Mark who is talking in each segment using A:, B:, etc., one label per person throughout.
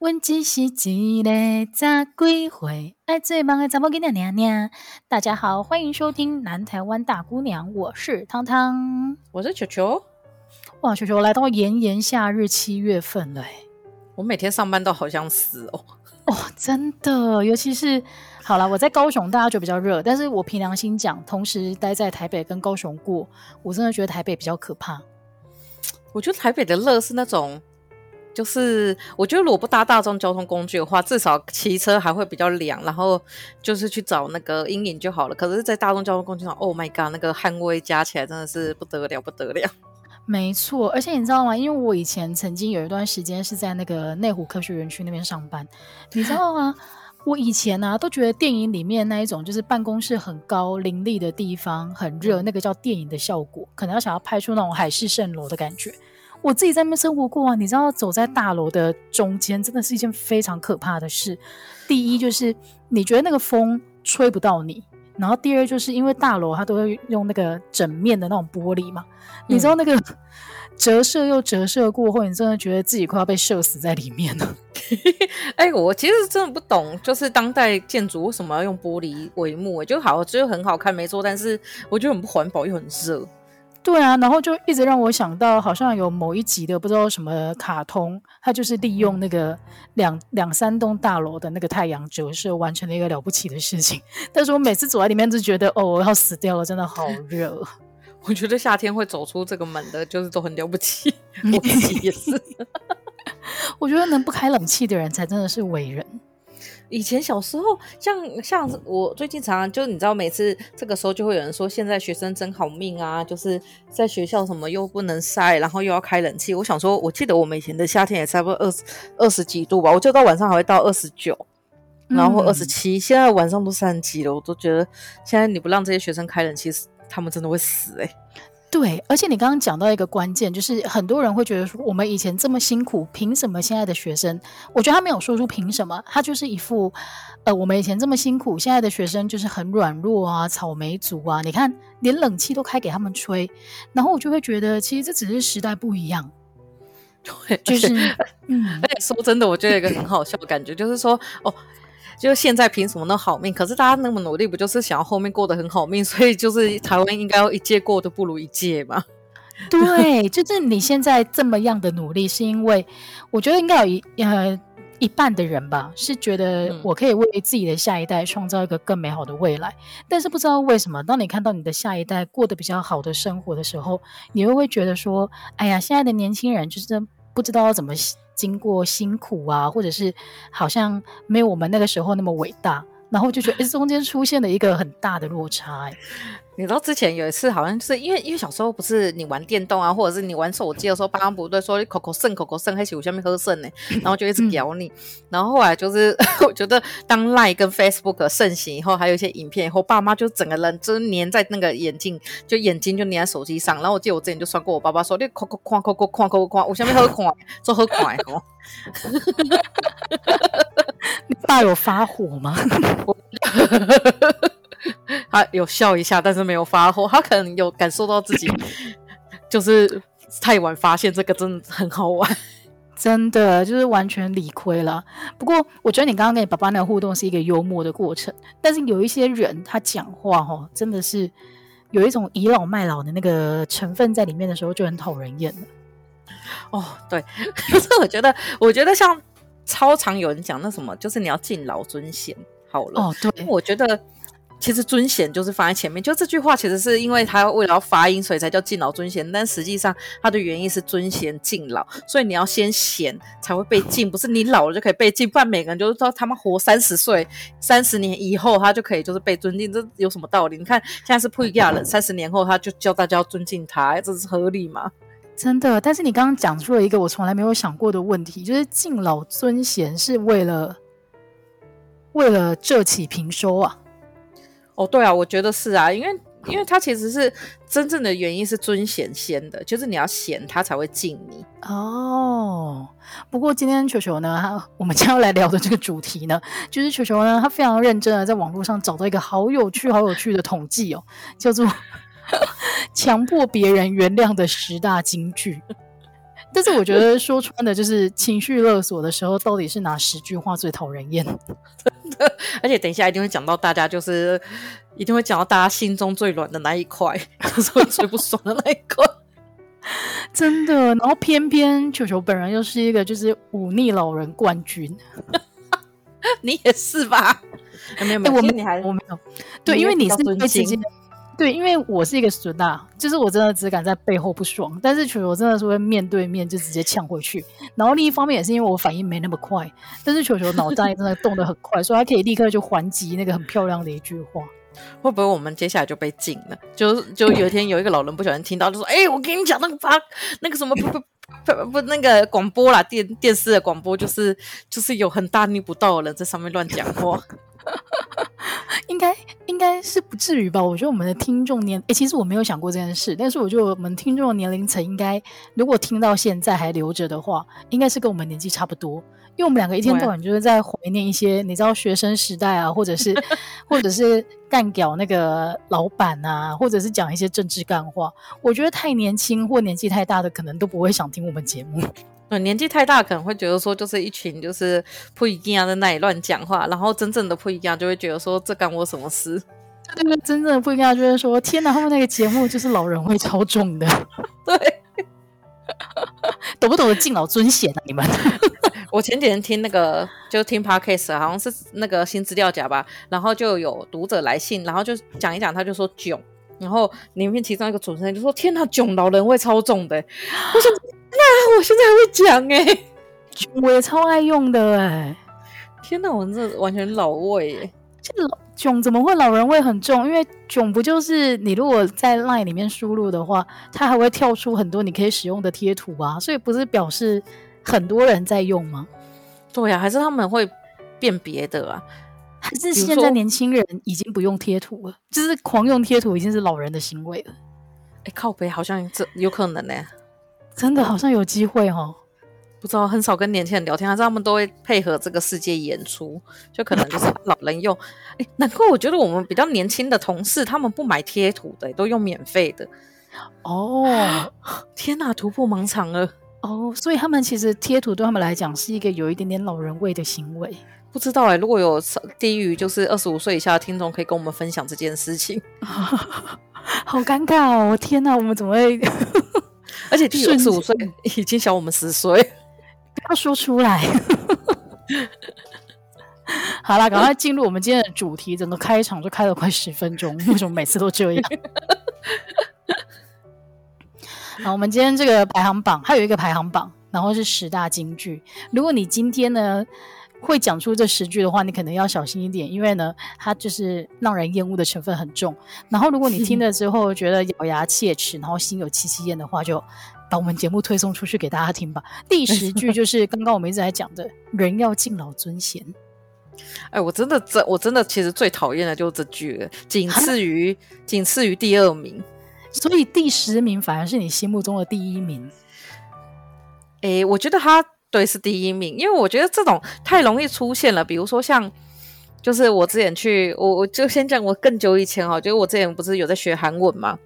A: 问只是一个十几岁，爱最忙的查某囡仔娘娘。大家好，欢迎收听南台湾大姑娘，我是汤汤，
B: 我是球球。
A: 哇，球球来到炎炎夏日七月份了，
B: 我每天上班都好想死哦。
A: 哦，真的，尤其是好了，我在高雄，大家就比较热，但是我凭良心讲，同时待在台北跟高雄过，我真的觉得台北比较可怕。
B: 我觉得台北的热是那种。就是我觉得，如果不搭大众交通工具的话，至少骑车还会比较凉，然后就是去找那个阴影就好了。可是，在大众交通工具上，Oh my god，那个汗味加起来真的是不得了，不得了。
A: 没错，而且你知道吗？因为我以前曾经有一段时间是在那个内湖科学园区那边上班，你知道吗？我以前呢、啊、都觉得电影里面那一种就是办公室很高、林立的地方很热，那个叫电影的效果，可能要想要拍出那种海市蜃楼的感觉。我自己在那边生活过啊，你知道，走在大楼的中间，真的是一件非常可怕的事。第一就是你觉得那个风吹不到你，然后第二就是因为大楼它都会用那个整面的那种玻璃嘛，嗯、你知道那个折射又折射过后，你真的觉得自己快要被射死在里面了。
B: 哎、欸，我其实真的不懂，就是当代建筑为什么要用玻璃帷幕？就好，就很好看，没错，但是我觉得很不环保又很热。
A: 对啊，然后就一直让我想到，好像有某一集的不知道什么卡通，它就是利用那个两两三栋大楼的那个太阳折射，完成了一个了不起的事情。但是我每次走在里面，就觉得哦，我要死掉了，真的好热。
B: 我觉得夏天会走出这个门的，就是都很了不起。我自己也是，
A: 我觉得能不开冷气的人才真的是伟人。
B: 以前小时候，像像我最近常常就你知道，每次这个时候就会有人说，现在学生真好命啊，就是在学校什么又不能晒，然后又要开冷气。我想说，我记得我们以前的夏天也差不多二十二十几度吧，我就到晚上还会到二十九，然后二十七，现在晚上都三十几了，我都觉得现在你不让这些学生开冷气，他们真的会死诶、欸。
A: 对，而且你刚刚讲到一个关键，就是很多人会觉得说，我们以前这么辛苦，凭什么现在的学生？我觉得他没有说出凭什么，他就是一副，呃，我们以前这么辛苦，现在的学生就是很软弱啊，草莓族啊，你看连冷气都开给他们吹，然后我就会觉得，其实这只是时代不一样。
B: 对，就是，嗯，而且说真的，我觉得有一个很好笑的感觉，就是说，哦。就现在凭什么那么好命？可是大家那么努力，不就是想要后面过得很好命？所以就是台湾应该要一届过得不如一届嘛？
A: 对，就是你现在这么样的努力，是因为我觉得应该有一呃一半的人吧，是觉得我可以为自己的下一代创造一个更美好的未来。嗯、但是不知道为什么，当你看到你的下一代过得比较好的生活的时候，你又会觉得说：哎呀，现在的年轻人就是不知道要怎么。经过辛苦啊，或者是好像没有我们那个时候那么伟大，然后就觉得中间出现了一个很大的落差，欸。
B: 你知道之前有一次，好像就是因为因为小时候不是你玩电动啊，或者是你玩手机的时候，爸妈不对说你口口剩口口剩，还是有下面喝剩呢，然后就一直咬你。然后后来就是 我觉得当 Line 跟 Facebook 盛行以后，还有一些影片以后，爸妈就整个人就是粘在那个眼镜，就眼睛就粘在手机上。然后我记得我之前就算过我爸爸说你口口框口口框口口框，我下面喝口，说喝快哦。
A: 你爸有发火吗？
B: 他有笑一下，但是没有发火。他可能有感受到自己 就是太晚发现这个，真的很好玩，
A: 真的就是完全理亏了。不过我觉得你刚刚跟你爸爸那个互动是一个幽默的过程，但是有一些人他讲话哦，真的是有一种倚老卖老的那个成分在里面的时候，就很讨人厌了。
B: 哦，对，可是我觉得，我觉得像超常有人讲那什么，就是你要敬老尊贤。好了，
A: 哦，对，
B: 我觉得。其实尊贤就是放在前面，就这句话其实是因为他为了要发音，所以才叫敬老尊贤。但实际上，它的原意是尊贤敬老，所以你要先贤才会被敬，不是你老了就可以被敬。不然每个人就是说他妈活三十岁、三十年以后，他就可以就是被尊敬，这有什么道理？你看现在是普利亚人，三十年后他就叫大家要尊敬他，这是合理吗？
A: 真的。但是你刚刚讲出了一个我从来没有想过的问题，就是敬老尊贤是为了为了这起平收啊。
B: 哦，对啊，我觉得是啊，因为因为他其实是真正的原因是尊贤先的，就是你要贤他才会敬你
A: 哦。不过今天球球呢，我们将要来聊的这个主题呢，就是球球呢，他非常认真的在网络上找到一个好有趣、好有趣的统计哦，叫做 强迫别人原谅的十大金句。但是我觉得说穿的就是情绪勒索的时候，到底是哪十句话最讨人厌？
B: 真的，而且等一下一定会讲到大家，就是一定会讲到大家心中最软的那一块，就是会最不爽的那一块。
A: 真的，然后偏偏球球本人又是一个就是忤逆老人冠军，
B: 你也是吧？没有没有，我
A: 你还我没有，对，因为你是被直接。对，因为我是一个损大，就是我真的只敢在背后不爽，但是球球真的是会面对面就直接呛回去。然后另一方面也是因为我反应没那么快，但是球球脑袋真的动得很快，所以他可以立刻就还击那个很漂亮的一句话。
B: 会不会我们接下来就被禁了？就就有一天有一个老人不小心听到，就说：“哎、我跟你讲那个发那个什么不不不不那个广播啦，电电视的广播就是就是有很大逆不道的人在上面乱讲话。”
A: 应该应该是不至于吧？我觉得我们的听众年，诶，其实我没有想过这件事，但是我觉得我们听众的年龄层应该，如果听到现在还留着的话，应该是跟我们年纪差不多，因为我们两个一天到晚就是在怀念一些，你知道学生时代啊，或者是 或者是干掉那个老板啊，或者是讲一些政治干话。我觉得太年轻或年纪太大的，可能都不会想听我们节目。
B: 年纪太大可能会觉得说，就是一群就是不一样在那里乱讲话，然后真正的不一样就会觉得说，这干我什么事？
A: 对对，真正的不一样就是说，天哪，他们那个节目就是老人会超重的，
B: 对，
A: 懂不懂得敬老尊贤啊？你们？
B: 我前几天听那个就听 Podcast，好像是那个新资料夹吧，然后就有读者来信，然后就讲一讲，他就说囧，然后里面其中一个主持人就说，天哪，囧老人会超重的，我说。那我现在还会讲哎、欸，
A: 我也超爱用的哎、欸！
B: 天哪，我这完全老味哎！
A: 这老囧怎么会老人味很重？因为囧不就是你如果在 LINE 里面输入的话，它还会跳出很多你可以使用的贴图啊，所以不是表示很多人在用吗？
B: 对呀、啊，还是他们会辨别的啊？
A: 还是现在年轻人已经不用贴图了，就是狂用贴图已经是老人的行为了？
B: 哎，靠背好像这有可能呢、欸。
A: 真的好像有机会哦，
B: 不知道很少跟年轻人聊天，还是他们都会配合这个世界演出，就可能就是老人用。哎，难怪我觉得我们比较年轻的同事，他们不买贴图的，都用免费的。
A: 哦，
B: 天哪，突破盲场了！
A: 哦，所以他们其实贴图对他们来讲是一个有一点点老人味的行为。
B: 不知道哎，如果有低于就是二十五岁以下的听众，可以跟我们分享这件事情。
A: 好尴尬哦！天哪，我们怎么会？
B: 而且第二十五岁 已经小我们十岁，
A: 不要说出来。好啦，赶快进入我们今天的主题。整个开场就开了快十分钟，为什么每次都这样？好，我们今天这个排行榜还有一个排行榜，然后是十大金句。如果你今天呢，会讲出这十句的话，你可能要小心一点，因为呢，它就是让人厌恶的成分很重。然后，如果你听 了之后觉得咬牙切齿，然后心有戚戚焉的话，就把我们节目推送出去给大家听吧。第十句就是刚刚我们一直在讲的，人要敬老尊贤。
B: 哎，我真的真我真的其实最讨厌的就是这句了，仅次于仅次于第二名，
A: 所以第十名反而是你心目中的第一名。
B: 哎，我觉得他。对，是第一名，因为我觉得这种太容易出现了。比如说像，就是我之前去，我我就先讲我更久以前哈，就是我之前不是有在学韩文吗？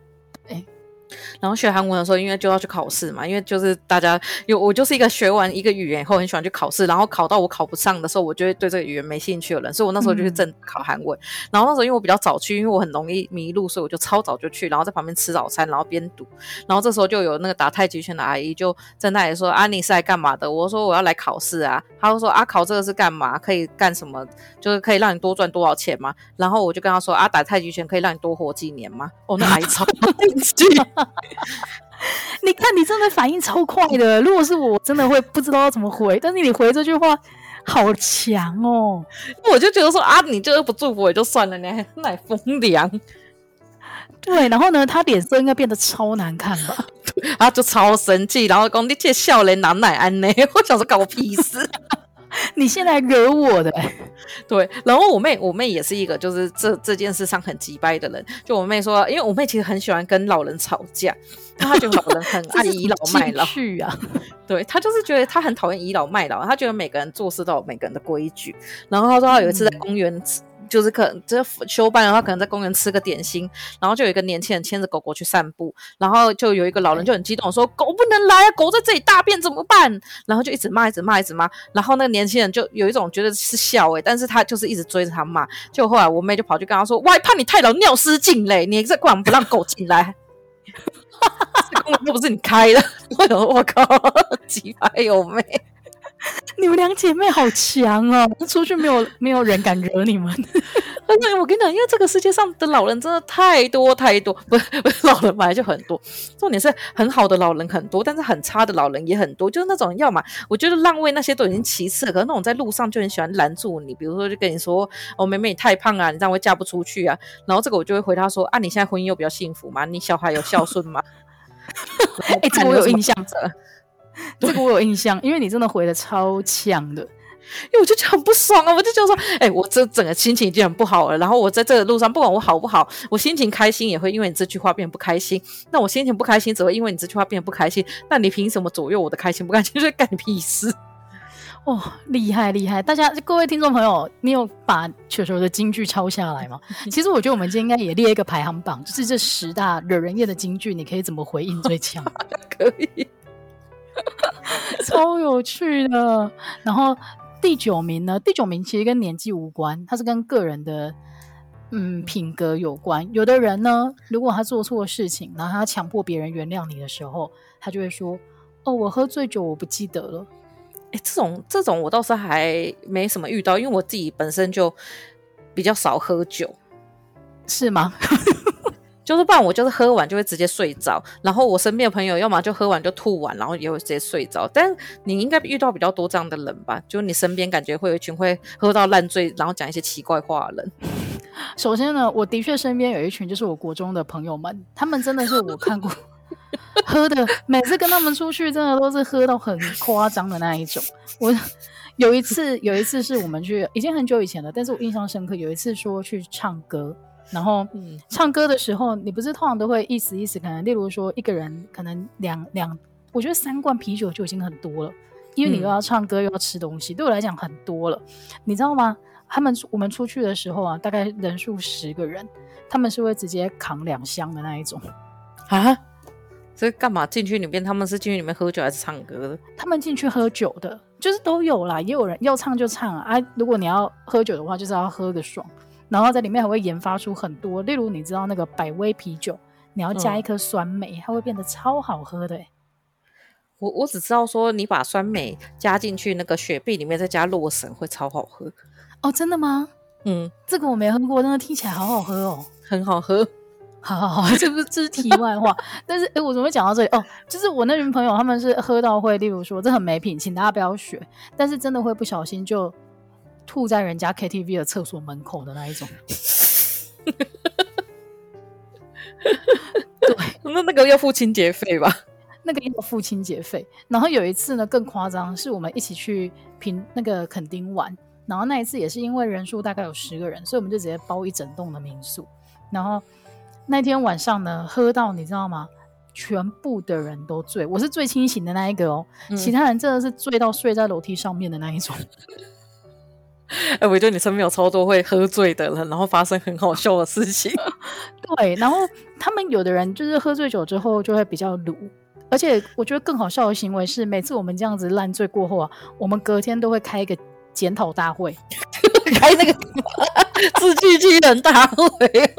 B: 哎。然后学韩文的时候，因为就要去考试嘛，因为就是大家有我就是一个学完一个语言以后很喜欢去考试，然后考到我考不上的时候，我就会对这个语言没兴趣的人，所以我那时候就去正考韩文。嗯、然后那时候因为我比较早去，因为我很容易迷路，所以我就超早就去，然后在旁边吃早餐，然后边读。然后这时候就有那个打太极拳的阿姨就在那里说：“啊，你是来干嘛的？”我说：“我要来考试啊。”她就说：“啊，考这个是干嘛？可以干什么？就是可以让你多赚多少钱吗？”然后我就跟她说：“啊，打太极拳可以让你多活几年吗？”哦，那阿姨超
A: 你看，你真的反应超快的。如果是我，真的会不知道要怎么回。但是你回这句话好强哦！
B: 我就觉得说啊，你就是不祝福我也就算了，你还奶风凉。
A: 对，然后呢，他脸色应该变得超难看吧？
B: 他就超生气，然后讲你这笑脸难奶安呢？我想说搞我屁事。
A: 你现在惹我的，
B: 对。然后我妹，我妹也是一个就是这这件事上很急掰的人。就我妹说，因为我妹其实很喜欢跟老人吵架，她觉得老人很 爱倚老卖老。
A: 去啊，
B: 对，她就是觉得她很讨厌倚老卖老，她觉得每个人做事都有每个人的规矩。然后她说，她有一次在公园就是可能这休班的话，可能在公园吃个点心，然后就有一个年轻人牵着狗狗去散步，然后就有一个老人就很激动说：“狗不能来啊，狗在这里大便怎么办？”然后就一直骂，一直骂，一直骂。然后那个年轻人就有一种觉得是笑诶、但是他就是一直追着他骂。就后来我妹就跑去跟他说：“我还怕你太老尿失禁嘞，你这干嘛不让狗进来？”哈哈哈这公园又不是你开的。我：“靠，鸡排有妹。”
A: 你们两姐妹好强哦！出去没有没有人敢惹你们。
B: 那我跟你讲，因为这个世界上的老人真的太多太多，不是不是老人本来就很多，重点是很好的老人很多，但是很差的老人也很多。就是那种要么我觉得让位那些都已经其次了，可是那种在路上就很喜欢拦住你，比如说就跟你说：“哦，妹妹你太胖啊，你这样会嫁不出去啊。”然后这个我就会回答说：“啊，你现在婚姻又比较幸福吗？你小孩有孝顺吗？”
A: 哎、欸，这我有印象的。这个我有印象，因为你真的回的超呛的，
B: 因为我就觉得很不爽啊，我就觉得说，哎、欸，我这整个心情已经很不好了，然后我在这个路上，不管我好不好，我心情开心也会因为你这句话变得不开心，那我心情不开心只会因为你这句话变得不开心，那你凭什么左右我的开心不开心？就是干你屁事！
A: 哦，厉害厉害！大家各位听众朋友，你有把球球的金句抄下来吗？其实我觉得我们今天应该也列一个排行榜，就是这十大惹人厌的金句，你可以怎么回应最强？
B: 可以。
A: 超有趣的。然后第九名呢？第九名其实跟年纪无关，它是跟个人的嗯品格有关。有的人呢，如果他做错事情，然后他强迫别人原谅你的时候，他就会说：“哦，我喝醉酒，我不记得了。”
B: 哎，这种这种我倒是还没什么遇到，因为我自己本身就比较少喝酒，
A: 是吗？
B: 就是不然我就是喝完就会直接睡着，然后我身边的朋友要么就喝完就吐完，然后也会直接睡着。但你应该遇到比较多这样的人吧？就你身边感觉会有一群会喝到烂醉，然后讲一些奇怪话的人。
A: 首先呢，我的确身边有一群就是我国中的朋友们，他们真的是我看过 喝的，每次跟他们出去真的都是喝到很夸张的那一种。我有一次有一次是我们去，已经很久以前了，但是我印象深刻。有一次说去唱歌。然后，唱歌的时候，你不是通常都会意思意思，可能例如说一个人可能两两，我觉得三罐啤酒就已经很多了，因为你又要唱歌又要吃东西，对我来讲很多了，你知道吗？他们我们出去的时候啊，大概人数十个人，他们是会直接扛两箱的那一种
B: 啊？这干嘛进去里面？他们是进去里面喝酒还是唱歌的？
A: 他们进去喝酒的，就是都有啦，也有人要唱就唱啊。啊如果你要喝酒的话，就是要喝个爽。然后在里面还会研发出很多，例如你知道那个百威啤酒，你要加一颗酸梅，嗯、它会变得超好喝的。
B: 我我只知道说你把酸梅加进去那个雪碧里面，再加洛神会超好喝。
A: 哦，真的吗？
B: 嗯，
A: 这个我没喝过，但是听起来好好喝哦，
B: 很好喝。
A: 好好好，这不是这是题外话。但是哎，我怎么会讲到这里？哦，就是我那群朋友他们是喝到会，例如说这很没品，请大家不要学。但是真的会不小心就。吐在人家 KTV 的厕所门口的那一种，对，
B: 那那个要付清洁费吧？
A: 那个要付清洁费。然后有一次呢，更夸张，是我们一起去平那个垦丁玩，然后那一次也是因为人数大概有十个人，所以我们就直接包一整栋的民宿。然后那天晚上呢，喝到你知道吗？全部的人都醉，我是最清醒的那一个哦，嗯、其他人真的是醉到睡在楼梯上面的那一种。
B: 哎、欸，我觉得你身边有超多会喝醉的人，然后发生很好笑的事情。
A: 对，然后他们有的人就是喝醉酒之后就会比较鲁，而且我觉得更好笑的行为是，每次我们这样子烂醉过后啊，我们隔天都会开一个检讨大会，
B: 开那个 自欺欺人大会。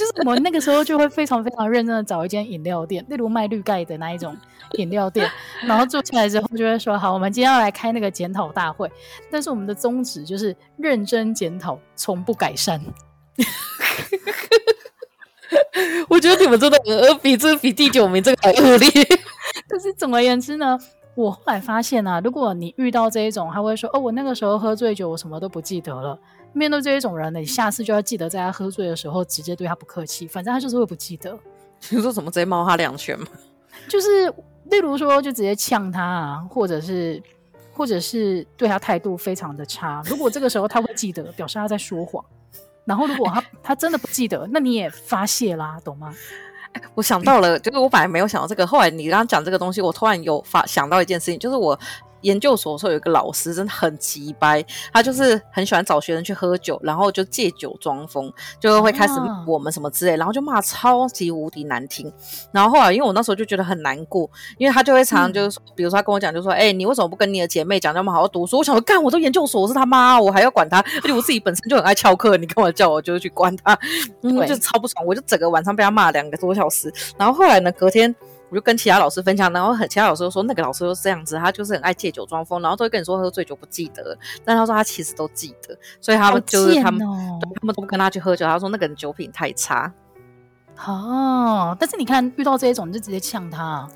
A: 就是我们那个时候就会非常非常认真的找一间饮料店，例如卖绿盖的那一种饮料店，然后坐下来之后就会说：“好，我们今天要来开那个检讨大会。”但是我们的宗旨就是认真检讨，从不改善。
B: 我觉得你们真的呃比这比第九名这个还恶劣。
A: 但是总而言之呢，我后来发现啊，如果你遇到这一种，他会说：“哦，我那个时候喝醉酒，我什么都不记得了。”面对这一种人呢，你下次就要记得，在他喝醉的时候，直接对他不客气。反正他就是会不记得。
B: 你说怎么？直接猫他两拳吗？
A: 就是，例如说，就直接呛他啊，或者是，或者是对他态度非常的差。如果这个时候他会记得，表示他在说谎。然后，如果他他真的不记得，那你也发泄啦，懂吗？
B: 欸、我想到了，就是我本来没有想到这个，后来你刚刚讲这个东西，我突然有发想到一件事情，就是我研究所的时候有一个老师真的很奇掰，他就是很喜欢找学生去喝酒，然后就借酒装疯，就会开始骂我们什么之类，然后就骂超级无敌难听。然后后来因为我那时候就觉得很难过，因为他就会常常就是，嗯、比如说他跟我讲，就说，哎、欸，你为什么不跟你的姐妹讲，那么好好读书？我想说，干，我都研究所，我是他妈，我还要管他，而且我自己本身就很爱翘课，你干嘛叫我就是去管他？嗯，就超不爽，我就整个晚上被他骂两个多小时。然后后来呢，隔天。我就跟其他老师分享，然后很其他老师都说那个老师就是这样子，他就是很爱借酒装疯，然后都会跟你说喝醉酒不记得，但他说他其实都记得，所以他们就是他们、哦、他们都不跟他去喝酒。他说那个人酒品太差。
A: 哦，但是你看遇到这一种你就直接呛他啊！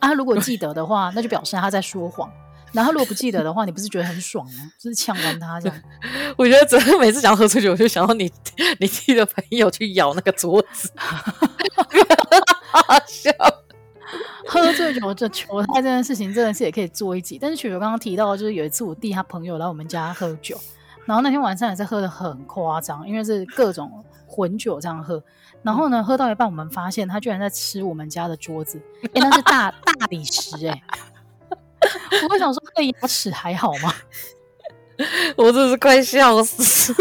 A: 他如果记得的话，那就表示他在说谎；然后如果不记得的话，你不是觉得很爽吗？就是呛完他这样。
B: 我觉得真的每次想要喝醉酒，我就想到你你自己的朋友去咬那个桌子 好笑。
A: 喝醉酒这球拍这件事情真的是也可以做一集，但是球球刚刚提到，就是有一次我弟他朋友来我们家喝酒，然后那天晚上也是喝得很夸张，因为是各种混酒这样喝，然后呢喝到一半，我们发现他居然在吃我们家的桌子，哎、欸，那是大大理石哎、我会想说他的牙齿还好吗？
B: 我真是快笑死。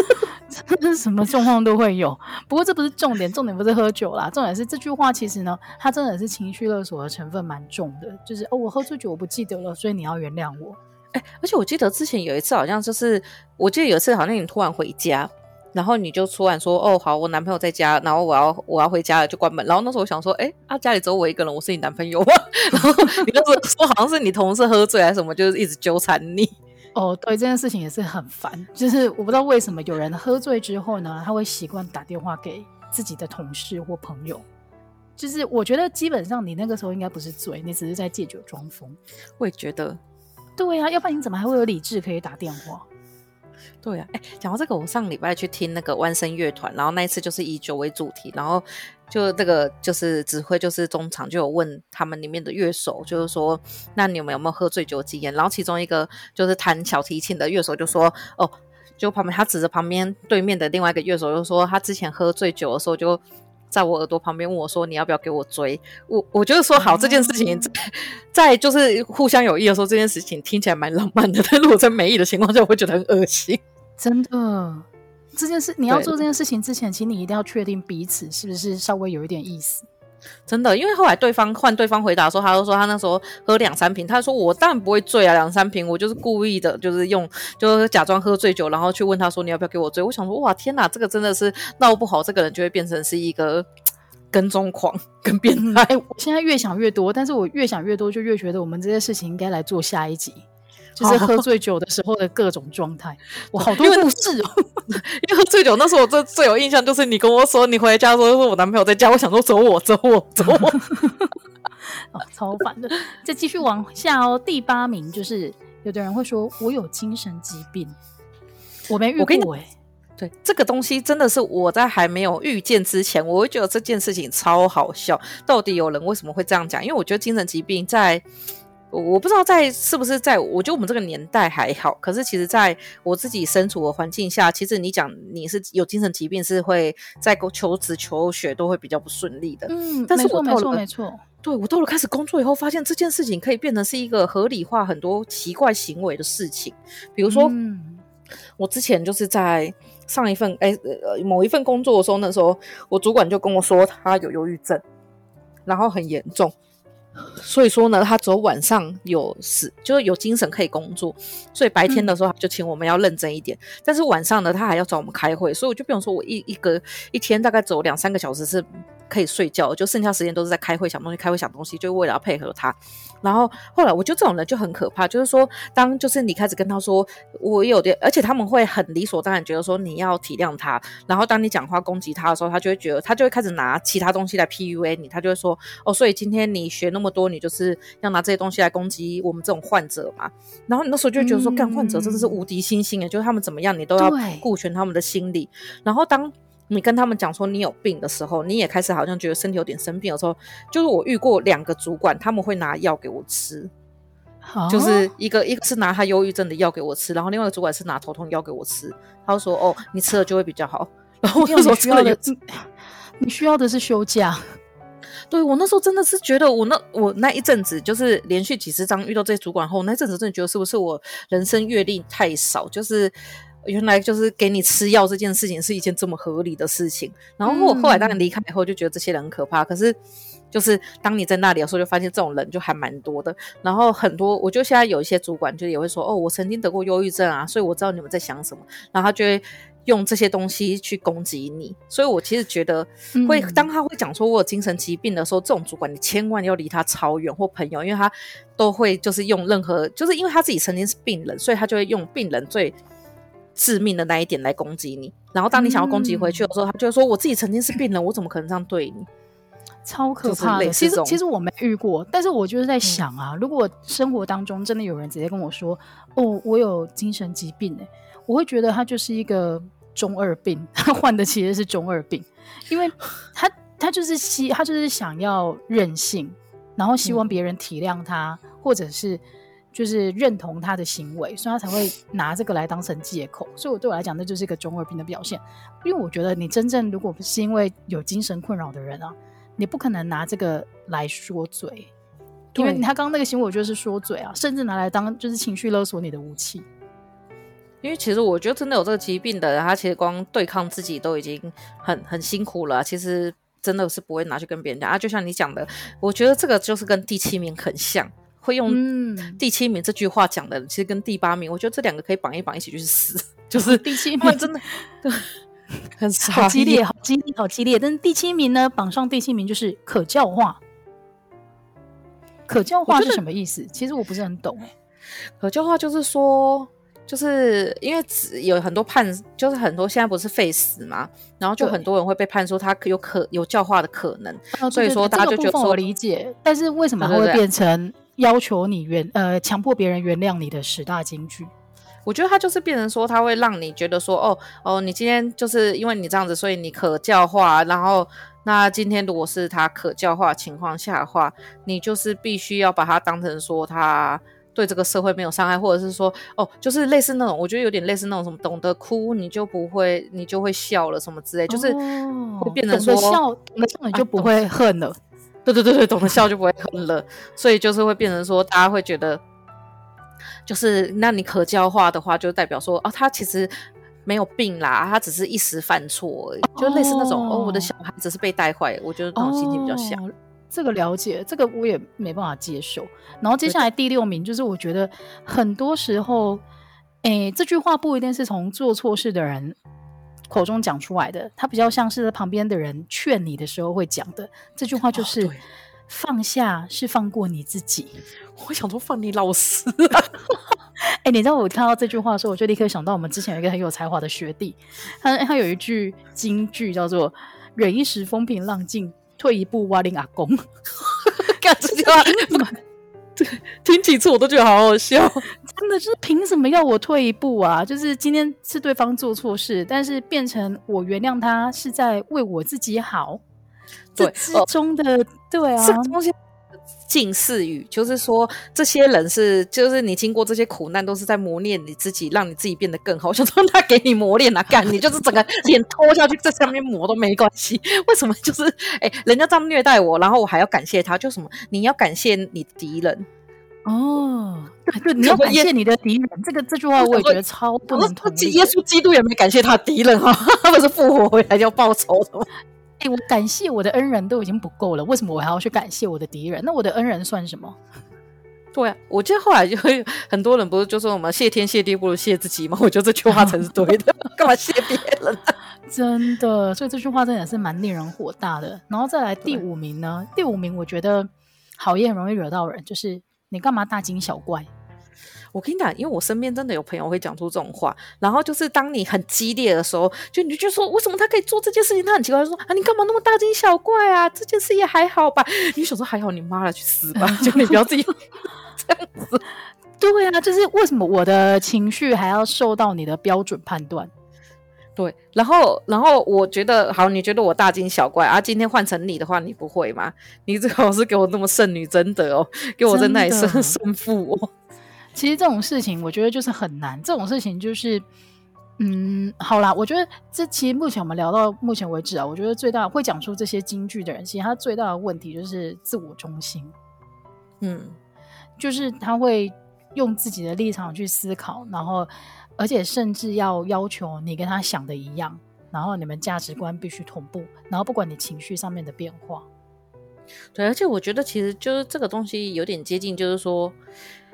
A: 真的什么状况都会有，不过这不是重点，重点不是喝酒啦，重点是这句话其实呢，它真的是情绪勒索的成分蛮重的，就是哦，我喝醉酒我不记得了，所以你要原谅我。
B: 哎、欸，而且我记得之前有一次好像就是，我记得有一次好像你突然回家，然后你就突然说，哦，好，我男朋友在家，然后我要我要回家了，就关门。然后那时候我想说，哎、欸，啊，家里只有我一个人，我是你男朋友吗？然后你那时候说好像是你同事喝醉还是什么，就是一直纠缠你。
A: 哦，对，这件事情也是很烦，就是我不知道为什么有人喝醉之后呢，他会习惯打电话给自己的同事或朋友。就是我觉得基本上你那个时候应该不是醉，你只是在借酒装疯。
B: 我也觉得，
A: 对啊，要不然你怎么还会有理智可以打电话？
B: 对啊，哎，讲到这个，我上礼拜去听那个万声乐团，然后那一次就是以酒为主题，然后。就那个就是指挥，就是中场就有问他们里面的乐手，就是说，那你们有没有喝醉酒经验？然后其中一个就是弹小提琴的乐手就说，哦，就旁边他指着旁边对面的另外一个乐手就说，他之前喝醉酒的时候就在我耳朵旁边问我说，你要不要给我追？我我觉得说好这件事情在在就是互相有意的时候，这件事情听起来蛮浪漫的，但如果在没意的情况下，我会觉得很恶心，
A: 真的。这件事你要做这件事情之前，请你一定要确定彼此是不是稍微有一点意思。
B: 真的，因为后来对方换对方回答的时候，他就说他那时候喝两三瓶，他说我当然不会醉啊，两三瓶我就是故意的，就是用就是假装喝醉酒，然后去问他说你要不要给我醉。我想说哇天哪，这个真的是闹不好，这个人就会变成是一个跟踪狂 跟变态。
A: 哎，我现在越想越多，但是我越想越多，就越觉得我们这些事情应该来做下一集。就是喝醉酒的时候的各种状态，我好多故事哦。
B: 因为喝醉酒那时候，我最最有印象就是你跟我说，你回家的时候说我男朋友在家，我想说走我走我走我，
A: 哦，超烦的。再继续往下哦，第八名就是有的人会说我有精神疾病，我没遇过哎。
B: 对，这个东西真的是我在还没有遇见之前，我会觉得这件事情超好笑。到底有人为什么会这样讲？因为我觉得精神疾病在。我不知道在是不是在，我觉得我们这个年代还好。可是其实在我自己身处的环境下，其实你讲你是有精神疾病，是会在求职求学都会比较不顺利的。
A: 嗯，
B: 但是我
A: 没错没错。
B: 对，我到了开始工作以后，发现这件事情可以变成是一个合理化很多奇怪行为的事情。比如说，嗯、我之前就是在上一份哎呃某一份工作的时候，那时候我主管就跟我说他有忧郁症，然后很严重。所以说呢，他只有晚上有事，就是有精神可以工作，所以白天的时候就请我们要认真一点。但是晚上呢，他还要找我们开会，所以我就比如说我一一个一天大概走两三个小时是可以睡觉，就剩下时间都是在开会想东西，开会想东西，就为了要配合他。然后后来我觉得这种人就很可怕，就是说当就是你开始跟他说我有点，而且他们会很理所当然觉得说你要体谅他。然后当你讲话攻击他的时候，他就会觉得他就会开始拿其他东西来 PUA 你，他就会说哦，所以今天你学那么多，你就是要拿这些东西来攻击我们这种患者嘛。然后你那时候就会觉得说，干、嗯、患者真的是无敌星星诶，就是他们怎么样你都要顾全他们的心理。然后当你跟他们讲说你有病的时候，你也开始好像觉得身体有点生病的时候，就是我遇过两个主管，他们会拿药给我吃，哦、就是一个一个是拿他忧郁症的药给我吃，然后另外一个主管是拿头痛药给我吃，他就说哦，你吃了就会比较好。然后我就说需要的，
A: 你需要的是休假。
B: 对，我那时候真的是觉得我那我那一阵子就是连续几十张遇到这些主管后，那阵子真的觉得是不是我人生阅历太少，就是原来就是给你吃药这件事情是一件这么合理的事情。然后我后来当然离开以后就觉得这些人很可怕，嗯、可是就是当你在那里的时候就发现这种人就还蛮多的。然后很多我就现在有一些主管就也会说哦，我曾经得过忧郁症啊，所以我知道你们在想什么，然后他就会。用这些东西去攻击你，所以我其实觉得会，当他会讲说我有精神疾病的时候，这种主管你千万要离他超远或朋友，因为他都会就是用任何，就是因为他自己曾经是病人，所以他就会用病人最致命的那一点来攻击你。然后当你想要攻击回去的时候，他就会说我自己曾经是病人，我怎么可能这样对你？
A: 超可怕的。其实其实我没遇过，但是我就是在想啊，如果生活当中真的有人直接跟我说哦，我有精神疾病欸，我会觉得他就是一个。中二病，他患的其实是中二病，因为他他就是希他就是想要任性，然后希望别人体谅他，嗯、或者是就是认同他的行为，所以他才会拿这个来当成借口。所以，我对我来讲，那就是一个中二病的表现。因为我觉得，你真正如果不是因为有精神困扰的人啊，你不可能拿这个来说嘴，因为他刚刚那个行为，我觉得是说嘴啊，甚至拿来当就是情绪勒索你的武器。
B: 因为其实我觉得真的有这个疾病的人，他其实光对抗自己都已经很很辛苦了。其实真的是不会拿去跟别人讲啊。就像你讲的，我觉得这个就是跟第七名很像，会用第七名这句话讲的，其实跟第八名，我觉得这两个可以绑一绑一起去死。就是第七名真的对，很
A: 好 激烈，好激烈，好激烈。但是第七名呢，绑上第七名就是可教化。可教化是什么意思？其实我不是很懂哎。
B: 可教化就是说。就是因为有很多判，就是很多现在不是废死嘛，然后就很多人会被判说他有可有教化的可能，哦、所以说大家就觉得说、这个、我
A: 理解，但是为什么会变成要求你原呃强迫别人原谅你的十大金句？
B: 我觉得他就是变成说他会让你觉得说哦哦，你今天就是因为你这样子，所以你可教化，然后那今天如果是他可教化情况下的话，你就是必须要把他当成说他。对这个社会没有伤害，或者是说，哦，就是类似那种，我觉得有点类似那种什么，懂得哭你就不会，你就会笑了什么之类，就是会变成说，
A: 懂得笑，懂得笑你就不会恨了。
B: 对对对对，懂得笑就不会很了，所以就是会变成说，大家会觉得，就是那你可教化的话，就代表说，哦，他其实没有病啦，他只是一时犯错而已，就类似那种，哦，我的小孩只是被带坏，我觉得那种心情比较像。
A: 这个了解，这个我也没办法接受。然后接下来第六名就是，我觉得很多时候，诶，这句话不一定是从做错事的人口中讲出来的，他比较像是在旁边的人劝你的时候会讲的。这句话就是：哦、放下是放过你自己。
B: 我想说放你老师。
A: 哎，你知道我看到这句话的时候，我就立刻想到我们之前有一个很有才华的学弟，他他有一句金句叫做“忍一时风平浪静”。退一步，挖林阿公，
B: 干这句话，对，听几次我都觉得好好笑。
A: 真的就是凭什么要我退一步啊？就是今天是对方做错事，但是变成我原谅他是在为我自己好。对，这之中的、哦、对啊。
B: 近似语就是说，这些人是，就是你经过这些苦难，都是在磨练你自己，让你自己变得更好。我想说 他给你磨练啊，干你就是整个脸拖下去，在上面磨都没关系。为什么？就是哎、欸，人家这样虐待我，然后我还要感谢他，就什么？你要感谢你的敌人
A: 哦，对，你要感谢你的敌人。这个这句话我也觉得超不能同意。
B: 耶稣基督也没感谢他敌人哈，他们是复活回来要报仇的吗？
A: 哎、欸，我感谢我的恩人都已经不够了，为什么我还要去感谢我的敌人？那我的恩人算什么？
B: 对啊，我记得后来就会很多人不是就说我们谢天谢地不如谢自己吗？我觉得这句话才是对的，干嘛谢别人？
A: 真的，所以这句话真的是蛮令人火大的。然后再来第五名呢？第五名我觉得好也很容易惹到人，就是你干嘛大惊小怪？
B: 我跟你讲，因为我身边真的有朋友会讲出这种话，然后就是当你很激烈的时候，就你就说为什么他可以做这件事情？他很奇怪，说啊，你干嘛那么大惊小怪啊？这件事也还好吧？你想说还好，你妈了去死吧！就你不要自己 这样子。
A: 对啊，就是为什么我的情绪还要受到你的标准判断？
B: 对，然后然后我觉得好，你觉得我大惊小怪啊？今天换成你的话，你不会吗？你最好是给我那么圣女贞德哦，给我在那里胜胜负哦。
A: 其实这种事情，我觉得就是很难。这种事情就是嗯，好啦，我觉得这其实目前我们聊到目前为止啊，我觉得最大会讲出这些金句的人，其实他最大的问题就是自我中心。
B: 嗯，
A: 就是他会用自己的立场去思考，然后而且甚至要要求你跟他想的一样，然后你们价值观必须同步，然后不管你情绪上面的变化。
B: 对，而且我觉得其实就是这个东西有点接近，就是说，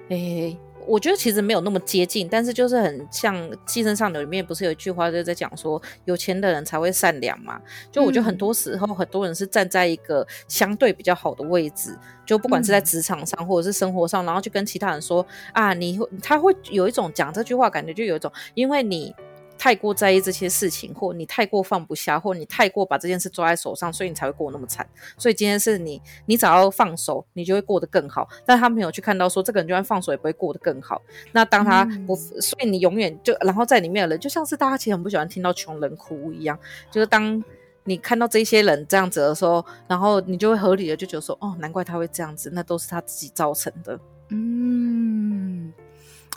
B: 诶。我觉得其实没有那么接近，但是就是很像《寄生上流》里面不是有一句话就在讲说，有钱的人才会善良嘛？就我觉得很多时候很多人是站在一个相对比较好的位置，就不管是在职场上或者是生活上，然后就跟其他人说啊，你他会有一种讲这句话感觉就有一种，因为你。太过在意这些事情，或你太过放不下，或你太过把这件事抓在手上，所以你才会过那么惨。所以今天是你，你只要放手，你就会过得更好。但他没有去看到说，这个人就算放手也不会过得更好。那当他不，嗯、所以你永远就，然后在里面的人，就像是大家其实很不喜欢听到穷人哭一样。就是当你看到这些人这样子的时候，然后你就会合理的就觉得说，哦，难怪他会这样子，那都是他自己造成的。
A: 嗯，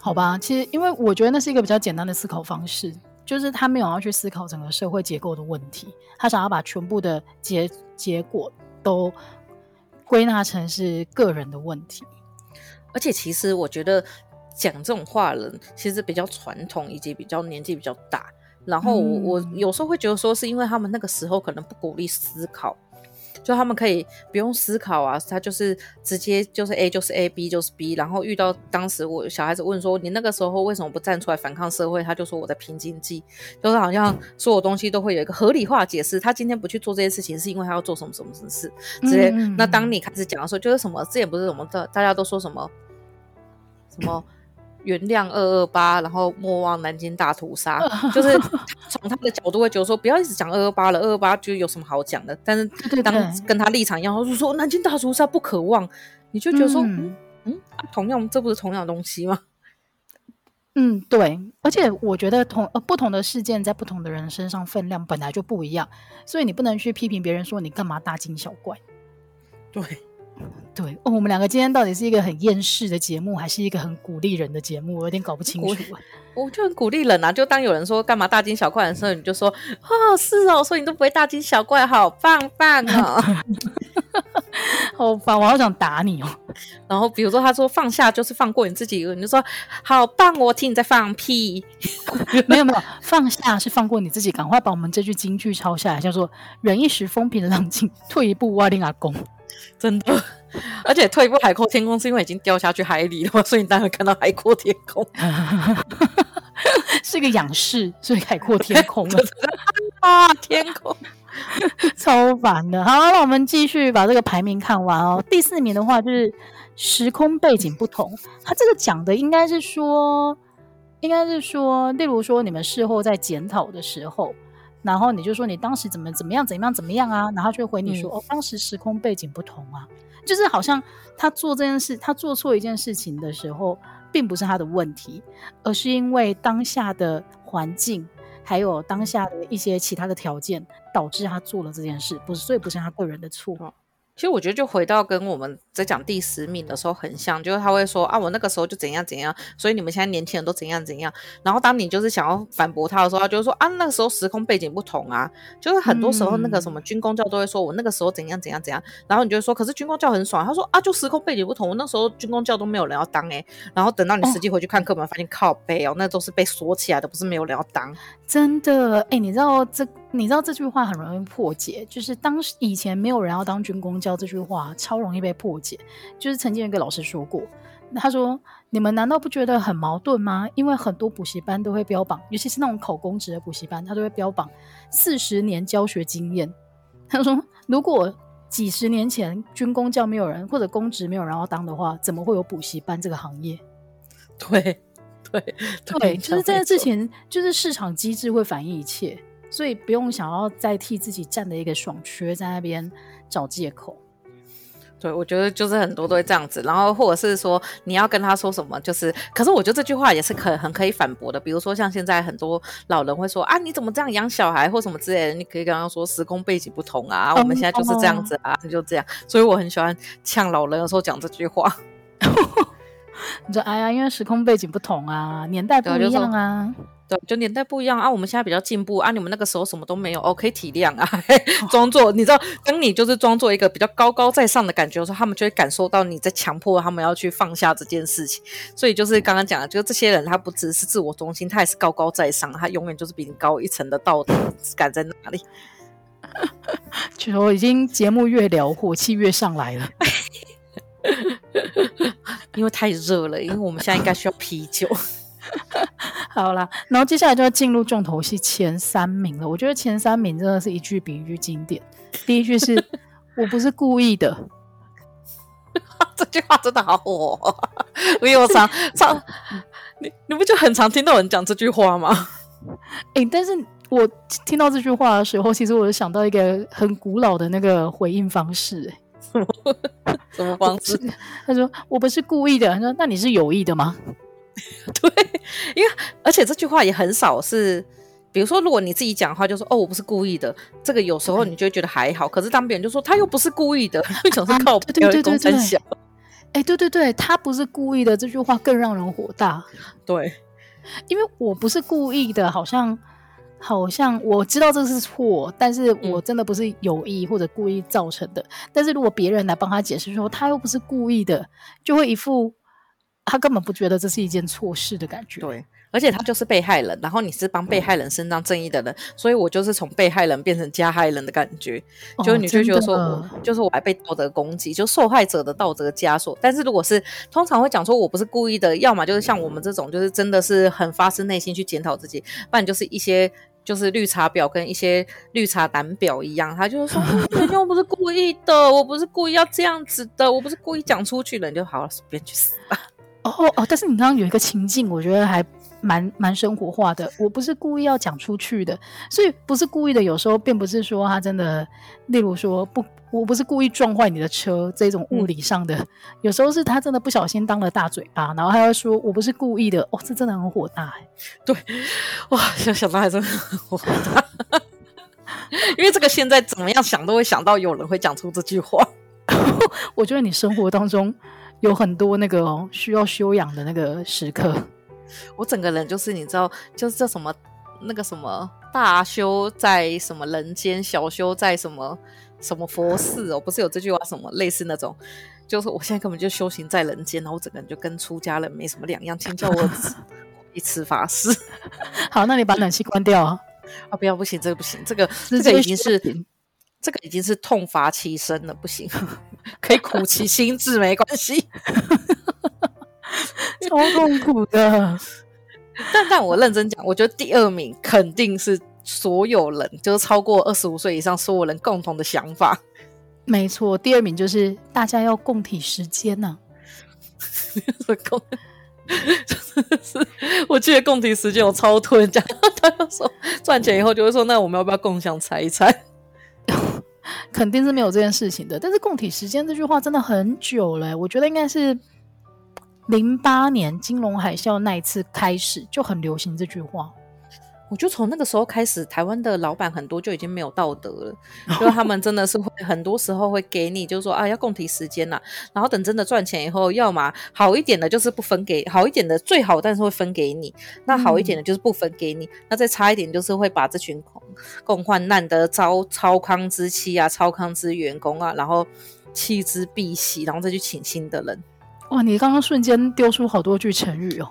A: 好吧，其实因为我觉得那是一个比较简单的思考方式。就是他没有要去思考整个社会结构的问题，他想要把全部的结结果都归纳成是个人的问题。
B: 而且，其实我觉得讲这种话的人其实比较传统，以及比较年纪比较大。然后我，我我有时候会觉得说，是因为他们那个时候可能不鼓励思考。就他们可以不用思考啊，他就是直接就是 A 就是 A，B 就是 B。然后遇到当时我小孩子问说：“你那个时候为什么不站出来反抗社会？”他就说：“我在拼经济。”就是好像所有东西都会有一个合理化解释。他今天不去做这些事情，是因为他要做什么什么什么事之类。嗯嗯嗯，那当你开始讲的时候，就是什么之前不是什么的，大家都说什么什么。原谅二二八，然后莫忘南京大屠杀，就是从他的角度会觉得说，不要一直讲二二八了，二二八就有什么好讲的。但是当跟他立场一样，他就说南京大屠杀不可忘，你就觉得说，嗯嗯，嗯、啊，同样这不是同样的东西吗？
A: 嗯，对。而且我觉得同呃不同的事件在不同的人身上分量本来就不一样，所以你不能去批评别人说你干嘛大惊小怪。
B: 对。
A: 对哦，我们两个今天到底是一个很厌世的节目，还是一个很鼓励人的节目？我有点搞不清楚。
B: 我就很鼓励人啊，就当有人说干嘛大惊小怪的时候，你就说哦，是哦，所以你都不会大惊小怪，好棒棒哦，
A: 好棒，我好想打你哦。
B: 然后比如说他说放下就是放过你自己，你就说好棒，我听你在放屁。
A: 没有没有，放下是放过你自己，赶快把我们这句京剧抄下来，叫做忍一时风平浪静，退一步瓦令阿公。
B: 真的，而且退一步海阔天空，是因为已经掉下去海里了嘛，所以你当然看到海阔天空，
A: 是个仰视，所以海阔天空 了
B: 啊，天空
A: 超烦的。好，那我们继续把这个排名看完哦。第四名的话就是时空背景不同，他这个讲的应该是说，应该是说，例如说你们事后在检讨的时候。然后你就说你当时怎么怎么样怎么样怎么样啊？然后就回你说、嗯、哦，当时时空背景不同啊，就是好像他做这件事，他做错一件事情的时候，并不是他的问题，而是因为当下的环境还有当下的一些其他的条件导致他做了这件事，不是，所以不是他个人的错。
B: 其实我觉得就回到跟我们在讲第十名的时候很像，就是他会说啊，我那个时候就怎样怎样，所以你们现在年轻人都怎样怎样。然后当你就是想要反驳他的时候，他就会说啊，那个时候时空背景不同啊，就是很多时候那个什么军工教都会说我那个时候怎样怎样怎样。然后你就会说，可是军工教很爽，他说啊，就时空背景不同，我那时候军工教都没有人要当诶、欸。然后等到你实际回去看课本，发现靠背哦，那都是被锁起来的，不是没有人要当。
A: 真的哎，你知道这？你知道这句话很容易破解，就是当时以前没有人要当军公教这句话超容易被破解。就是曾经有一个老师说过，他说：“你们难道不觉得很矛盾吗？因为很多补习班都会标榜，尤其是那种考公职的补习班，他都会标榜四十年教学经验。他说，如果几十年前军公教没有人或者公职没有人要当的话，怎么会有补习班这个行业？”
B: 对，对，
A: 对，对，就是在这之前，就是市场机制会反映一切。所以不用想要再替自己占的一个爽缺在那边找借口。
B: 对，我觉得就是很多都会这样子，然后或者是说你要跟他说什么，就是，可是我觉得这句话也是可很可以反驳的。比如说像现在很多老人会说啊，你怎么这样养小孩或什么之类的，你可以跟他说时空背景不同啊，嗯、我们现在就是这样子啊，嗯、就这样。所以我很喜欢呛老人的时候讲这句话。
A: 你说哎呀，因为时空背景不同啊，年代不一样啊。
B: 对，就年代不一样啊，我们现在比较进步啊，你们那个时候什么都没有哦，可以体谅啊，装作你知道，当你就是装作一个比较高高在上的感觉的时候，他们就会感受到你在强迫他们要去放下这件事情。所以就是刚刚讲的，就是这些人他不只是自我中心，他也是高高在上，他永远就是比你高一层的道德感在哪里？
A: 就说已经节目越聊，火气越上来了
B: 因为太热了，因为我们现在应该需要啤酒。
A: 好啦，然后接下来就要进入重头戏前三名了。我觉得前三名真的是一句比一句经典。第一句是“ 我不是故意的”，
B: 这句话真的好火。我有常常，你你不就很常听到人讲这句话吗？
A: 哎、欸，但是我听到这句话的时候，其实我就想到一个很古老的那个回应方式、欸。哎，
B: 什么方式？
A: 他说：“我不是故意的。”他说：“那你是有意的吗？”
B: 对，因为而且这句话也很少是，比如说，如果你自己讲话，就说“哦，我不是故意的”，这个有时候你就会觉得还好。可是当别人就说他又不是故意的，为什么是靠别人公分小？
A: 哎，对对对，他不是故意的这句话更让人火大。
B: 对，
A: 因为我不是故意的，好像好像我知道这是错，但是我真的不是有意或者故意造成的。嗯、但是如果别人来帮他解释说他又不是故意的，就会一副。他根本不觉得这是一件错事的感觉。
B: 对，而且他就是被害人，然后你是帮被害人伸张正义的人，所以我就是从被害人变成加害人的感觉。哦、就是你就觉得说我，就是我还被道德攻击，就受害者的道德枷锁。但是如果是通常会讲说我不是故意的，要么就是像我们这种，就是真的是很发自内心去检讨自己，不然就是一些就是绿茶婊跟一些绿茶男婊一样，他就是说，我不是故意的，我不是故意要这样子的，我不是故意讲出去的，你就好了，随便去死吧。
A: 哦哦，但是你刚刚有一个情境，我觉得还蛮蛮生活化的。我不是故意要讲出去的，所以不是故意的。有时候并不是说他真的，例如说不，我不是故意撞坏你的车这种物理上的。嗯、有时候是他真的不小心当了大嘴巴，然后他要说我不是故意的。哦，这真的很火大哎。
B: 对，哇，想想到还真的很火大。因为这个现在怎么样想都会想到有人会讲出这句话。
A: 我觉得你生活当中。有很多那个需要修养的那个时刻，
B: 我整个人就是你知道，就是叫什么那个什么大修在什么人间，小修在什么什么佛寺哦，不是有这句话什么类似那种，就是我现在根本就修行在人间，然后我整个人就跟出家人没什么两样，请叫我一次法师。
A: 好，那你把暖气关掉啊！
B: 啊，不要，不行，这个不行，这个这个已经是 这个已经是痛罚其身了，不行。可以苦其心志，没关系，
A: 超痛苦的。
B: 但但我认真讲，我觉得第二名肯定是所有人，就是超过二十五岁以上所有人共同的想法。
A: 没错，第二名就是大家要共体时间呐、啊。
B: 共，是，我记得共体时间我超推人讲，他就说赚钱以后就会说，那我们要不要共享财产？
A: 肯定是没有这件事情的，但是共体时间这句话真的很久了，我觉得应该是零八年金融海啸那一次开始就很流行这句话。
B: 我就从那个时候开始，台湾的老板很多就已经没有道德了，就他们真的是会很多时候会给你，就是说啊要共提时间呐，然后等真的赚钱以后，要么好一点的，就是不分给好一点的最好，但是会分给你；那好一点的，就是不分给你；嗯、那再差一点，就是会把这群共患难的糟超康之妻啊、超康之员工啊，然后弃之敝屣，然后再去请新的人。
A: 哇，你刚刚瞬间丢出好多句成语哦。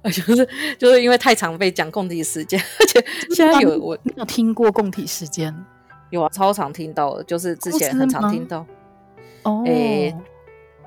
B: 就是就是因为太常被讲共体时间，而且现在有我
A: 有听过共体时间，
B: 有啊，超常听到的，就是之前很常听到。
A: 哦，
B: 诶、欸，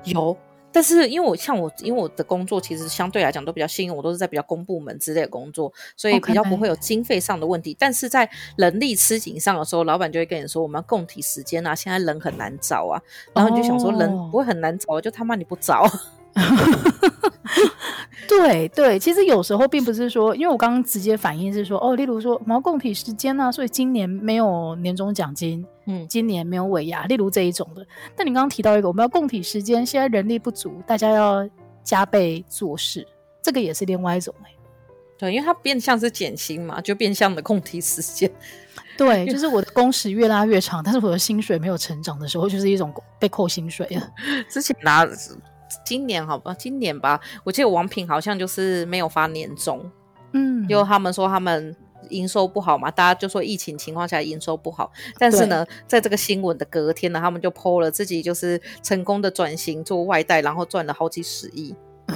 B: 有，但是因为我像我，因为我的工作其实相对来讲都比较幸运，我都是在比较公部门之类的工作，所以比较不会有经费上的问题。但是在人力吃紧上的时候，老板就会跟你说，我们要共体时间啊，现在人很难找啊，然后你就想说，人不会很难找，就他妈你不找。
A: 对对，其实有时候并不是说，因为我刚刚直接反应是说，哦，例如说我们要共体时艰啊，所以今年没有年终奖金，嗯，今年没有尾牙，例如这一种的。但你刚刚提到一个，我们要供体时间，现在人力不足，大家要加倍做事，这个也是另外一种哎。
B: 对，因为它变相是减薪嘛，就变相的供体时间。
A: 对，就是我的工时越拉越长，但是我的薪水没有成长的时候，就是一种被扣薪水了。
B: 之前拿。今年好吧，今年吧，我记得王品好像就是没有发年终。嗯，因为他们说他们营收不好嘛，大家就说疫情情况下营收不好，但是呢，在这个新闻的隔天呢，他们就 po 了自己就是成功的转型做外带，然后赚了好几十亿。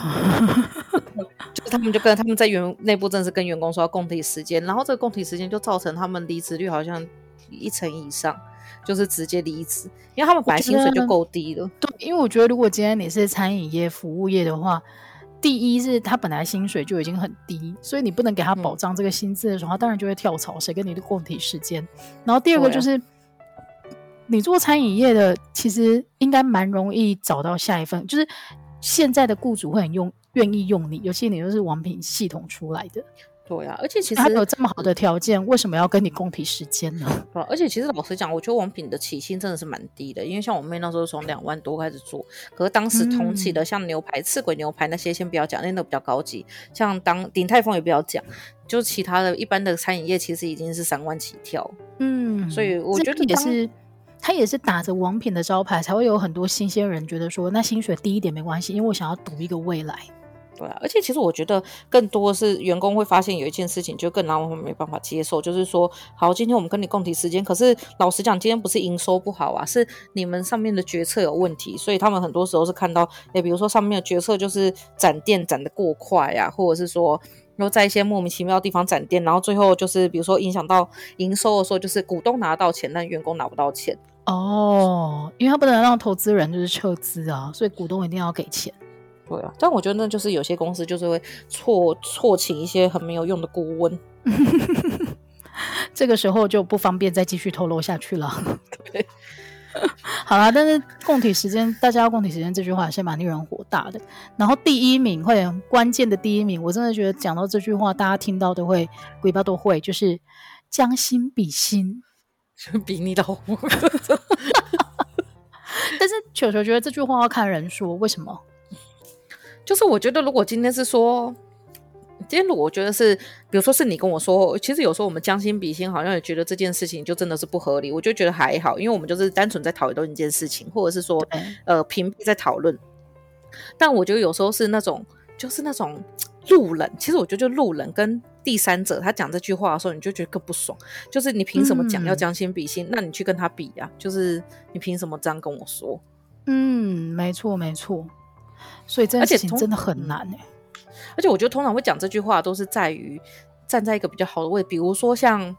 B: 就是他们就跟他们在员内部正式跟员工说要供体时间，然后这个供体时间就造成他们离职率好像一成以上，就是直接离职，因为他们本来薪水就够低了。
A: 对，因为我觉得如果今天你是餐饮业、服务业的话，第一是他本来薪水就已经很低，所以你不能给他保障这个薪资的时候，他当然就会跳槽，谁跟你的共体时间？然后第二个就是，你做餐饮业的，其实应该蛮容易找到下一份，就是。现在的雇主会很用愿意用你，尤其你又是王品系统出来的，
B: 对啊，而且其实
A: 他有这么好的条件，为什么要跟你共体时间呢？
B: 对啊，而且其实老实讲，我觉得王品的起薪真的是蛮低的，因为像我妹那时候从两万多开始做，可是当时同期的像牛排、赤、嗯、鬼牛排那些，先不要讲，那个比较高级，像当鼎泰丰也不要讲，就其他的一般的餐饮业，其实已经是三万起跳。嗯，所以我觉得也是。
A: 他也是打着王品的招牌，才会有很多新鲜人觉得说，那薪水低一点没关系，因为我想要赌一个未来。
B: 对啊，而且其实我觉得更多是员工会发现有一件事情，就更让我们没办法接受，就是说，好，今天我们跟你共体时间，可是老实讲，今天不是营收不好啊，是你们上面的决策有问题，所以他们很多时候是看到，诶，比如说上面的决策就是展店展得过快啊，或者是说。然后在一些莫名其妙的地方展店，然后最后就是比如说影响到营收的时候，就是股东拿到钱，但员工拿不到钱。
A: 哦，因为他不能让投资人就是撤资啊，所以股东一定要给钱。
B: 对啊，但我觉得那就是有些公司就是会错错请一些很没有用的顾问，
A: 这个时候就不方便再继续透露下去了。对。好啦，但是共体时间，大家要共体时间这句话，先蛮令人火大的。然后第一名会很关键的第一名，我真的觉得讲到这句话，大家听到都会尾巴都会，就是将心比心，
B: 比你老虎。
A: 但是球球觉得这句话要看人说，为什么？
B: 就是我觉得如果今天是说。今天我觉得是，比如说是你跟我说，其实有时候我们将心比心，好像也觉得这件事情就真的是不合理。我就觉得还好，因为我们就是单纯在讨论一件事情，或者是说，呃，屏蔽在讨论。但我觉得有时候是那种，就是那种路人。其实我觉得就路人跟第三者他讲这句话的时候，你就觉得更不爽。就是你凭什么讲要将心比心？嗯、那你去跟他比呀、啊？就是你凭什么这样跟我说？
A: 嗯，没错没错。所以这件事情真的很难哎、欸。
B: 而且我觉得通常会讲这句话都是在于站在一个比较好的位置，比如说像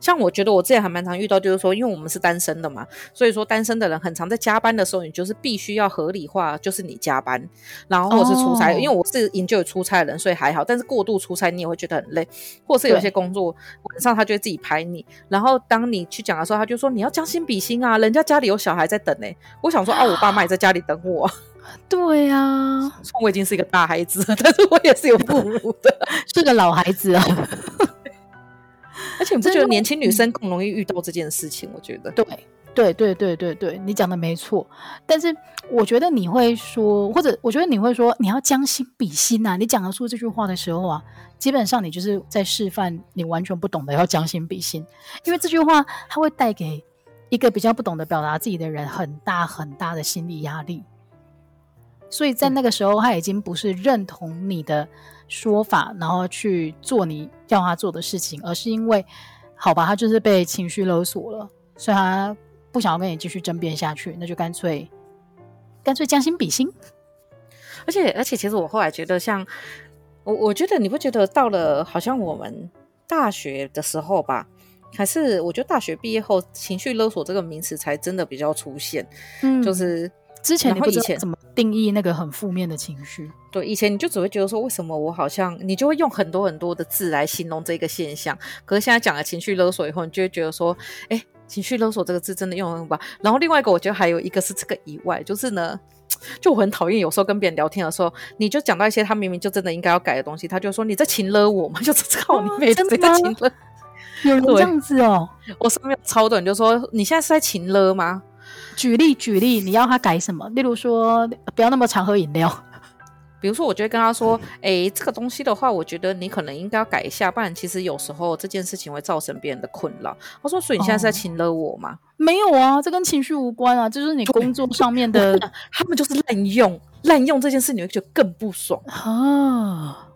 B: 像我觉得我之前还蛮常遇到，就是说因为我们是单身的嘛，所以说单身的人很常在加班的时候，你就是必须要合理化，就是你加班，然后或者是出差，哦、因为我是研究出差的人，所以还好。但是过度出差你也会觉得很累，或是有些工作晚上他就会自己排你，然后当你去讲的时候，他就说你要将心比心啊，人家家里有小孩在等呢、欸。我想说啊，我爸妈也在家里等我。
A: 对呀、啊，
B: 我已经是一个大孩子，但是我也是有父母的，
A: 是个老孩子啊。
B: 而且你不觉得年轻女生更容易遇到这件事情？我觉得，
A: 对，对，对，对，对，对，你讲的没错。但是我觉得你会说，或者我觉得你会说，你要将心比心啊。你讲得出这句话的时候啊，基本上你就是在示范你完全不懂得要将心比心，因为这句话它会带给一个比较不懂得表达自己的人很大很大的心理压力。所以在那个时候，他已经不是认同你的说法，然后去做你要他做的事情，而是因为，好吧，他就是被情绪勒索了，所以他不想要跟你继续争辩下去，那就干脆，干脆将心比心。
B: 而且，而且，其实我后来觉得像，像我，我觉得你不觉得到了好像我们大学的时候吧，还是我觉得大学毕业后，情绪勒索这个名词才真的比较出现，嗯，就是。
A: 之前你不知道怎么定义那个很负面的情绪？
B: 对，以前你就只会觉得说，为什么我好像你就会用很多很多的字来形容这个现象。可是现在讲了情绪勒索以后，你就会觉得说，哎，情绪勒索这个字真的用得很棒。然后另外一个，我觉得还有一个是这个以外，就是呢，就我很讨厌有时候跟别人聊天的时候，你就讲到一些他明明就真的应该要改的东西，他就说你在情勒我吗，就是靠你妹在情勒。
A: 有人这样子哦，
B: 我身边有超多人就说你现在是在情勒吗？
A: 举例举例，你要他改什么？例如说，不要那么常喝饮料。
B: 比如说，我就会跟他说：“哎、欸，这个东西的话，我觉得你可能应该要改一下，不然其实有时候这件事情会造成别人的困扰。”他说：“所以你现在是在请了我吗？”哦，
A: 没有啊，这跟情绪无关啊，就是你工作上面的。
B: 他们就是滥用滥用这件事，你会觉得更不爽
A: 啊。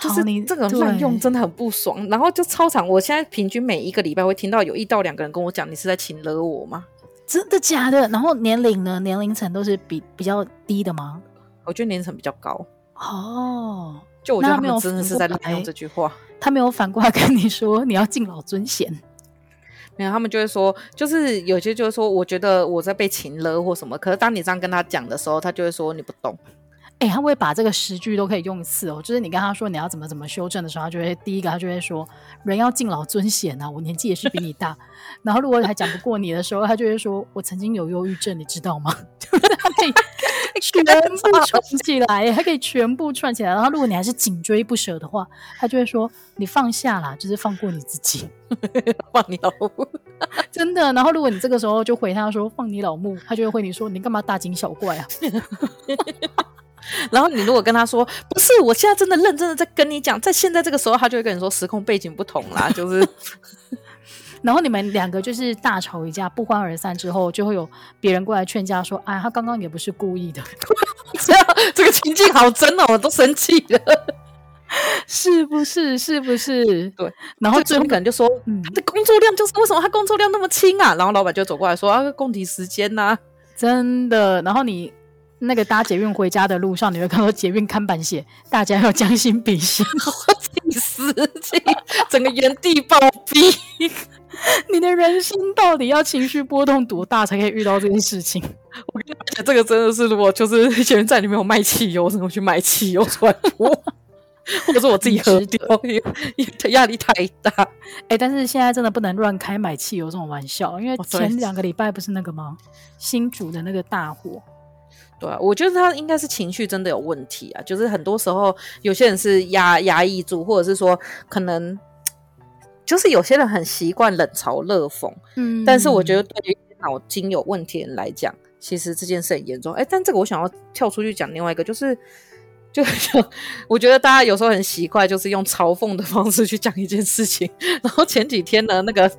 B: 就是你这个滥用真的很不爽。然后就超常，我现在平均每一个礼拜会听到有一到两个人跟我讲，你是在请了我吗？
A: 真的假的？然后年龄呢？年龄层都是比比较低的吗？
B: 我觉得年龄层比较高。
A: 哦，
B: 就我觉得他们真的是在滥用这句话。
A: 他没有反过来跟你说你要敬老尊贤。
B: 没有，他们就会说，就是有些就是说，我觉得我在被情勒或什么。可是当你这样跟他讲的时候，他就会说你不懂。
A: 哎、欸，他会把这个十句都可以用一次哦。就是你跟他说你要怎么怎么修正的时候，他就会第一个他就会说人要敬老尊贤啊，我年纪也是比你大。然后如果还讲不过你的时候，他就会说我曾经有忧郁症，你知道吗？就是他可以 全部串起来，他可以全部串起来。然后如果你还是紧追不舍的话，他就会说你放下啦，就是放过你自己，
B: 放你老母。
A: 真的。然后如果你这个时候就回他说放你老母，他就会回你说你干嘛大惊小怪啊？
B: 然后你如果跟他说不是，我现在真的认真的在跟你讲，在现在这个时候，他就会跟你说时空背景不同啦，就是。
A: 然后你们两个就是大吵一架，不欢而散之后，就会有别人过来劝架说：“哎，他刚刚也不是故意的。”
B: 这样这个情境好真哦，我都生气了，
A: 是不是？是不是？
B: 对。
A: 然后最后
B: 可能就说：“嗯，他的工作量就是为什么他工作量那么轻啊？”然后老板就走过来说：“啊，共体时间呐、啊，
A: 真的。”然后你。那个搭捷运回家的路上，你会看到捷运看板写“大家要将心比心”，
B: 我气死，整个原地暴毙。
A: 你的人生到底要情绪波动多大才可以遇到这件事情？
B: 我跟你讲，这个真的是，如果就是捷运站里面有卖汽油，怎么去买汽油传播，或者是我自己喝掉，因为压力太大。
A: 哎、欸，但是现在真的不能乱开买汽油这种玩笑，因为前两个礼拜不是那个吗？新竹的那个大火。
B: 对啊，我觉得他应该是情绪真的有问题啊，就是很多时候有些人是压压抑住，或者是说可能就是有些人很习惯冷嘲热讽，嗯，但是我觉得对于脑筋有问题的人来讲，其实这件事很严重。哎，但这个我想要跳出去讲另外一个，就是。就就我觉得大家有时候很奇怪，就是用嘲讽的方式去讲一件事情。然后前几天呢，那个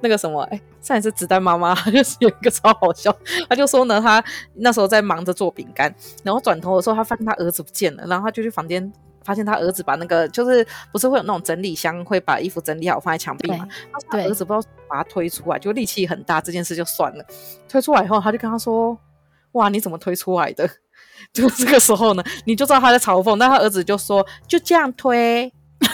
B: 那个什么，哎，上一次子弹妈妈 就是有一个超好笑，他就说呢，他那时候在忙着做饼干，然后转头的时候，他发现他儿子不见了，然后他就去房间，发现他儿子把那个就是不是会有那种整理箱，会把衣服整理好放在墙壁嘛？他儿子不知道把他推出来，就力气很大，这件事就算了。推出来以后，他就跟他说：“哇，你怎么推出来的？” 就这个时候呢，你就知道他在嘲讽，那他儿子就说：“就这样推。”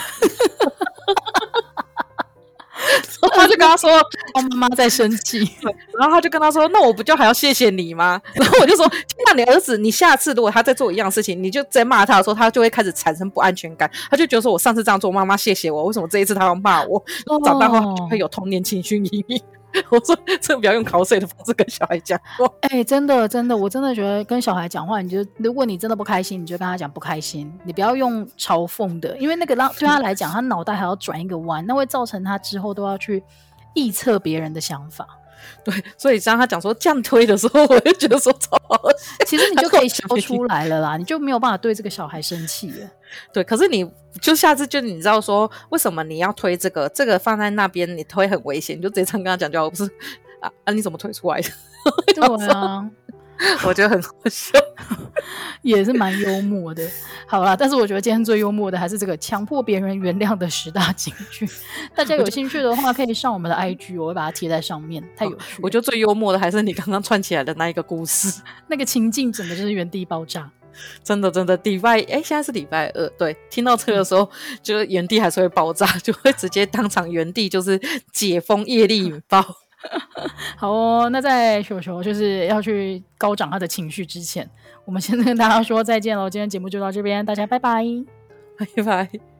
B: 他就跟他说：“
A: 他妈妈在生气。”
B: 然后他就跟他说：“那我不就还要谢谢你吗？”然后我就说：“那你儿子，你下次如果他在做一样事情，你就在骂他的时候，他就会开始产生不安全感。他就觉得说我上次这样做，妈妈谢谢我，为什么这一次他要骂我？然后长大后会有童年情绪阴影。”我说：“这不要用口水的方式跟小孩讲话。”
A: 哎，真的，真的，我真的觉得跟小孩讲话，你就如果你真的不开心，你就跟他讲不开心，你不要用嘲讽的，因为那个让对他来讲，他脑袋还要转一个弯，那会造成他之后都要去臆测别人的想法。
B: 对，所以当他讲说这样推的时候，我就觉得说超好，
A: 其实你就可以 笑出来了啦，你就没有办法对这个小孩生气了。
B: 对，可是你就下次就你知道说为什么你要推这个，这个放在那边你推很危险，你就直接这样跟他讲就好，不是啊？啊，你怎么推出来的？
A: 对啊。
B: 我觉得很好笑，
A: 也是蛮幽默的。好啦，但是我觉得今天最幽默的还是这个强迫别人原谅的十大金句。大家有兴趣的话，可以上我们的 IG，我会把它贴在上面。太有趣了。
B: 我觉得最幽默的还是你刚刚串起来的那一个故事，
A: 那个情境整个就是原地爆炸。
B: 真的，真的，礼拜哎，现在是礼拜二，对，听到这个的时候，嗯、就原地还是会爆炸，就会直接当场原地就是解封业力引爆。
A: 好哦，那在球球就是要去高涨他的情绪之前，我们先跟大家说再见喽。今天节目就到这边，大家拜拜，
B: 拜拜。